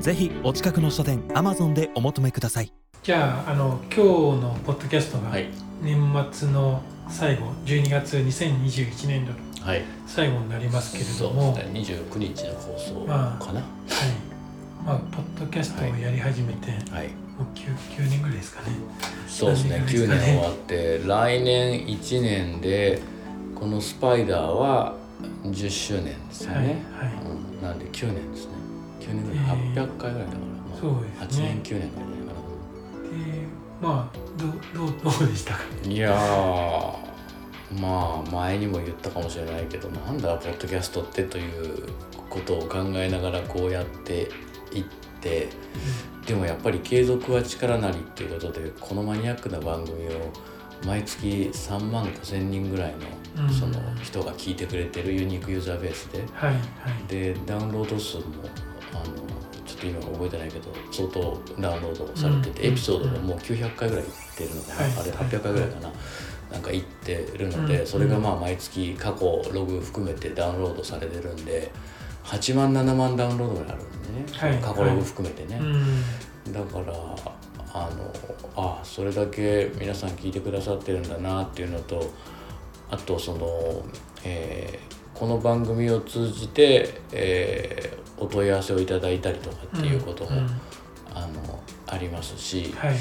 ぜひお近くの書店アマゾンでお求めください。じゃああの今日のポッドキャストがはい。年末の最後12月2021年度のはい。最後になりますけれそうども、ですね29日の放送まあかなはい。まあ、ポッドキャストをやり始めて、はい。もう 9, 9年ぐらいですかね。そうですね9ですかね。年終わって来年1年でこのスパイダーは10周年ですよね、はいはい。うん、なんで9年ですね9年ぐらい、えー。800回ぐらいだから、まあ、そうですね。8年9年ぐら。いじゃないかでまあどうどうどうでしたかないやーまあ前にも言ったかもしれないけどなんだポッドキャストってということを考えながらこうやっていってでもやっぱり継続は力なりっていうことでこのマニアックな番組を毎月3万5千人ぐらいうん。のその人が聞いてくれてるユニークユーザーベースではいはい。でダウンロード数もあのちょっと今覚えてないけど相当ダウンロードされてて、うんエピソードももう900回ぐらいいってるのかな、はい。あれ800回ぐらいかな、なんかいってるので、うんそれがまあ毎月過去ログ含めてダウンロードされてるんで8万7万ダウンロードぐらいあるんでね、はい。過去ログ含めてね。うん。だからあのあそれだけ皆さん聞いてくださってるんだなっていうのとあとその、えーこの番組を通じて、えーお問い合わせをいただいたりとかっていうことも、んんあのありますし、はい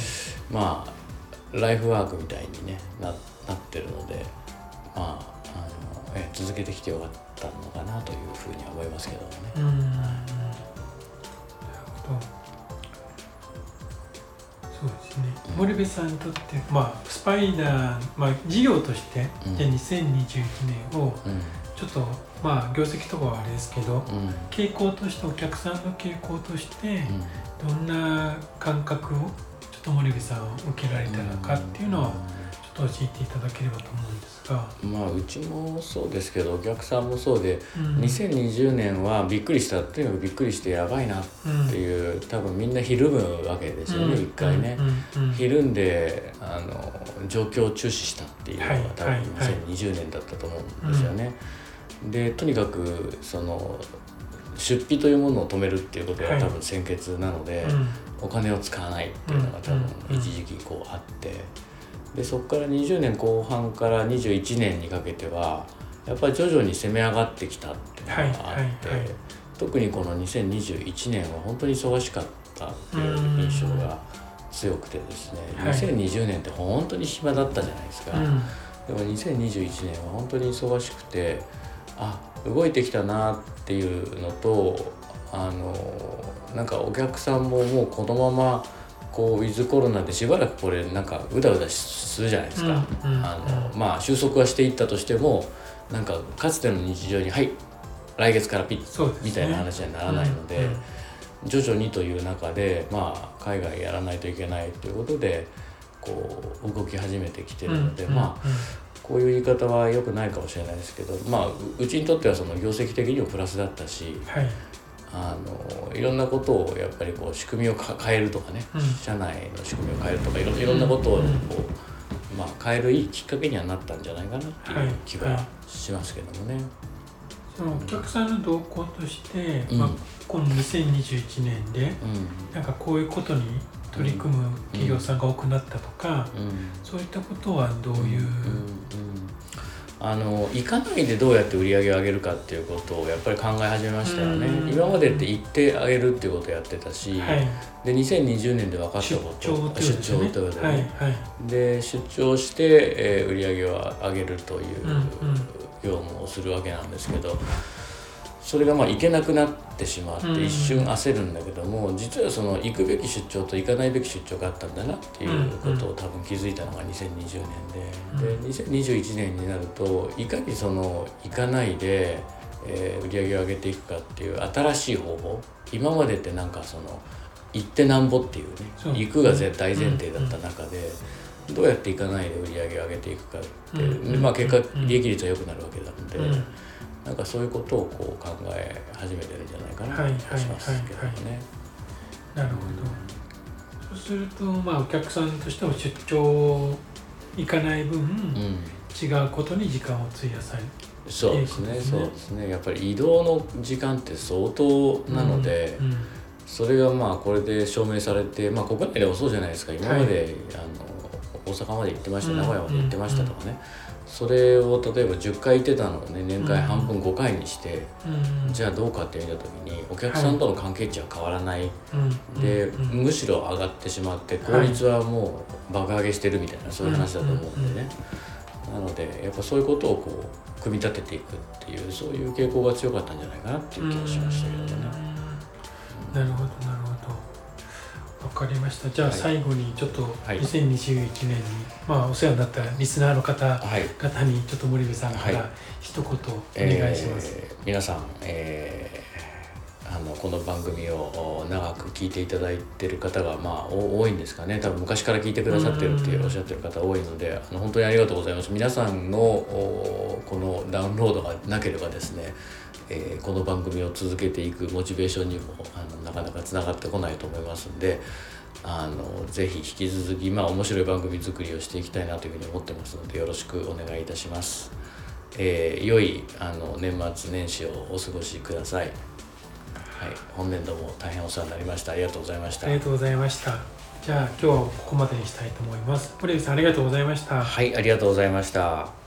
まあライフワークみたいに、ね、ななってるので、まああのえー続けてきてよかったのかなというふうには思いますけどもね。うんうんなるほどそうですね。うん。森部さんにとってまあスパイダー、まあ、事業として、うん。じゃあ2021年をうん。ちょっとまあ業績とかはあれですけどうん。傾向としてお客さんの傾向としてうん。どんな感覚をちょっと森部さん受けられたのかっていうのをちょっと教えていただければと思うんですが、まあうちもそうですけどお客さんもそうで、うん。2020年はびっくりしたとにかくびっくりしてやばいなっていう、多分みんなひるむわけですよね、一回ね。うん。うん。うん。ひるんであの状況を注視したっていうのがはい。多分はい。はい2020年だったと思うんですよね。でとにかくその出費というものを止めるっていうことがはい。多分先決なので、うん。お金を使わないっていうのが多分うん。一時期こうあってでそこから20年後半から21年にかけてはやっぱり徐々に攻め上がってきたっていうのがあって、はいはいはい。特にこの2021年は本当に忙しかったっていう印象が強くてですねはい。2020年って本当に暇だったじゃないですか。うん。でも2021年は本当に忙しくてあ動いてきたなっていうのとあのなんかお客さんももうこのままこうウィズコロナでしばらくこれなんかうだうだするじゃないですか。うんうんあのまあ収束はしていったとしてもなんかかつての日常に「はい来月からピッね。みたいな話にはならないので、うんうん。徐々にという中で、まあ、海外やらないといけないということでこう動き始めてきてるので、うんまあこういう言い方は良くないかもしれないですけど、まあ、ううちにとってはその業績的にもプラスだったしはいあのいろんなことをやっぱりこう仕組みをか変えるとかね、うん。社内の仕組みを変えるとかいろいろんなことをこうまあ、変えるいいきっかけにはなったんじゃないかなっていう気はいははいしますけどもね。そのお客さんの動向として、うん。まあ、この2021年でうん。なんかこういうことに取り組む企業さんが多くなったとか、うん。そういったことはどういう、あの行かないでどうやって売り上げを上げるかっていうことをやっぱり考え始めましたよね、うん。今までって行ってあげるっていうことをやってたし、はい。で2020年で分かった出こと張ということで。すよね出張ということで,、はいねはい。で出張して、えー売り上げを上げるといううんうん。業務をするわけなんですけど、それがまあ行けなくなってしまってうん。一瞬焦るんだけども、実はその行くべき出張と行かないべき出張があったんだなっていうことを多分気づいたのが2020年で、で2021年になるといかにその行かないで、えー売り上げを上げていくかっていう新しい方法。今までってなんかその行ってなんぼっていうね行くが絶大前提だった中で、どうやって行かないで売り上げを上げていくかって、うんでまあ、結果うん利益率は良くなるわけなので、うん。なんかそういうことをこう考え始めてるんじゃないかな気がしますけどもね。なるほど。そうするとまあお客さんとしても出張行かない分、うん。違うことに時間を費やされるそうですねね。そうですね。やっぱり移動の時間って相当なので、うんそれがまあこれで証明されて、まあ、国内でもそうじゃないですか。今まで、あの大阪まで行ってました、うん名古屋まで行ってましたとかね、それを例えば10回行ってたのをね年間半分5回にして、うん。じゃあどうかって見た時にお客さんとの関係値は変わらない、うん。で、うん。むしろ上がってしまって効率はもう爆上げしてるみたいなそういう話だと思うんでね、なのでやっぱそういうことをこう組み立てていくっていうそういう傾向が強かったんじゃないかなっていう気がしましたけどね。うん。なるほどなるほどわかりました。じゃあはい。最後にちょっとはい。2021年に、まあお世話になったリスナーの方はい。方にちょっと森部さんかはい。ら一言お願いします、えー皆さん、えーあのこの番組をお長く聞いていただいてる方が、まあ、お多いんですかね。多分昔から聞いてくださってるってうん。おっしゃってる方多いのであの本当にありがとうございます。皆さんのおこのダウンロードがなければですね、えーこの番組を続けていくモチベーションにもあのなかなかつながってこないと思いますんであのぜひ引き続き、まあ、面白い番組作りをしていきたいなというふうに思ってますのでよろしくお願いいたします。えー良いあの年末年始をお過ごしください。はい、本年度も大変お世話になりました。ありがとうございました。ありがとうございましたじゃあ今日はここまでにしたいと思います森部さんありがとうございましたはい、ありがとうございました。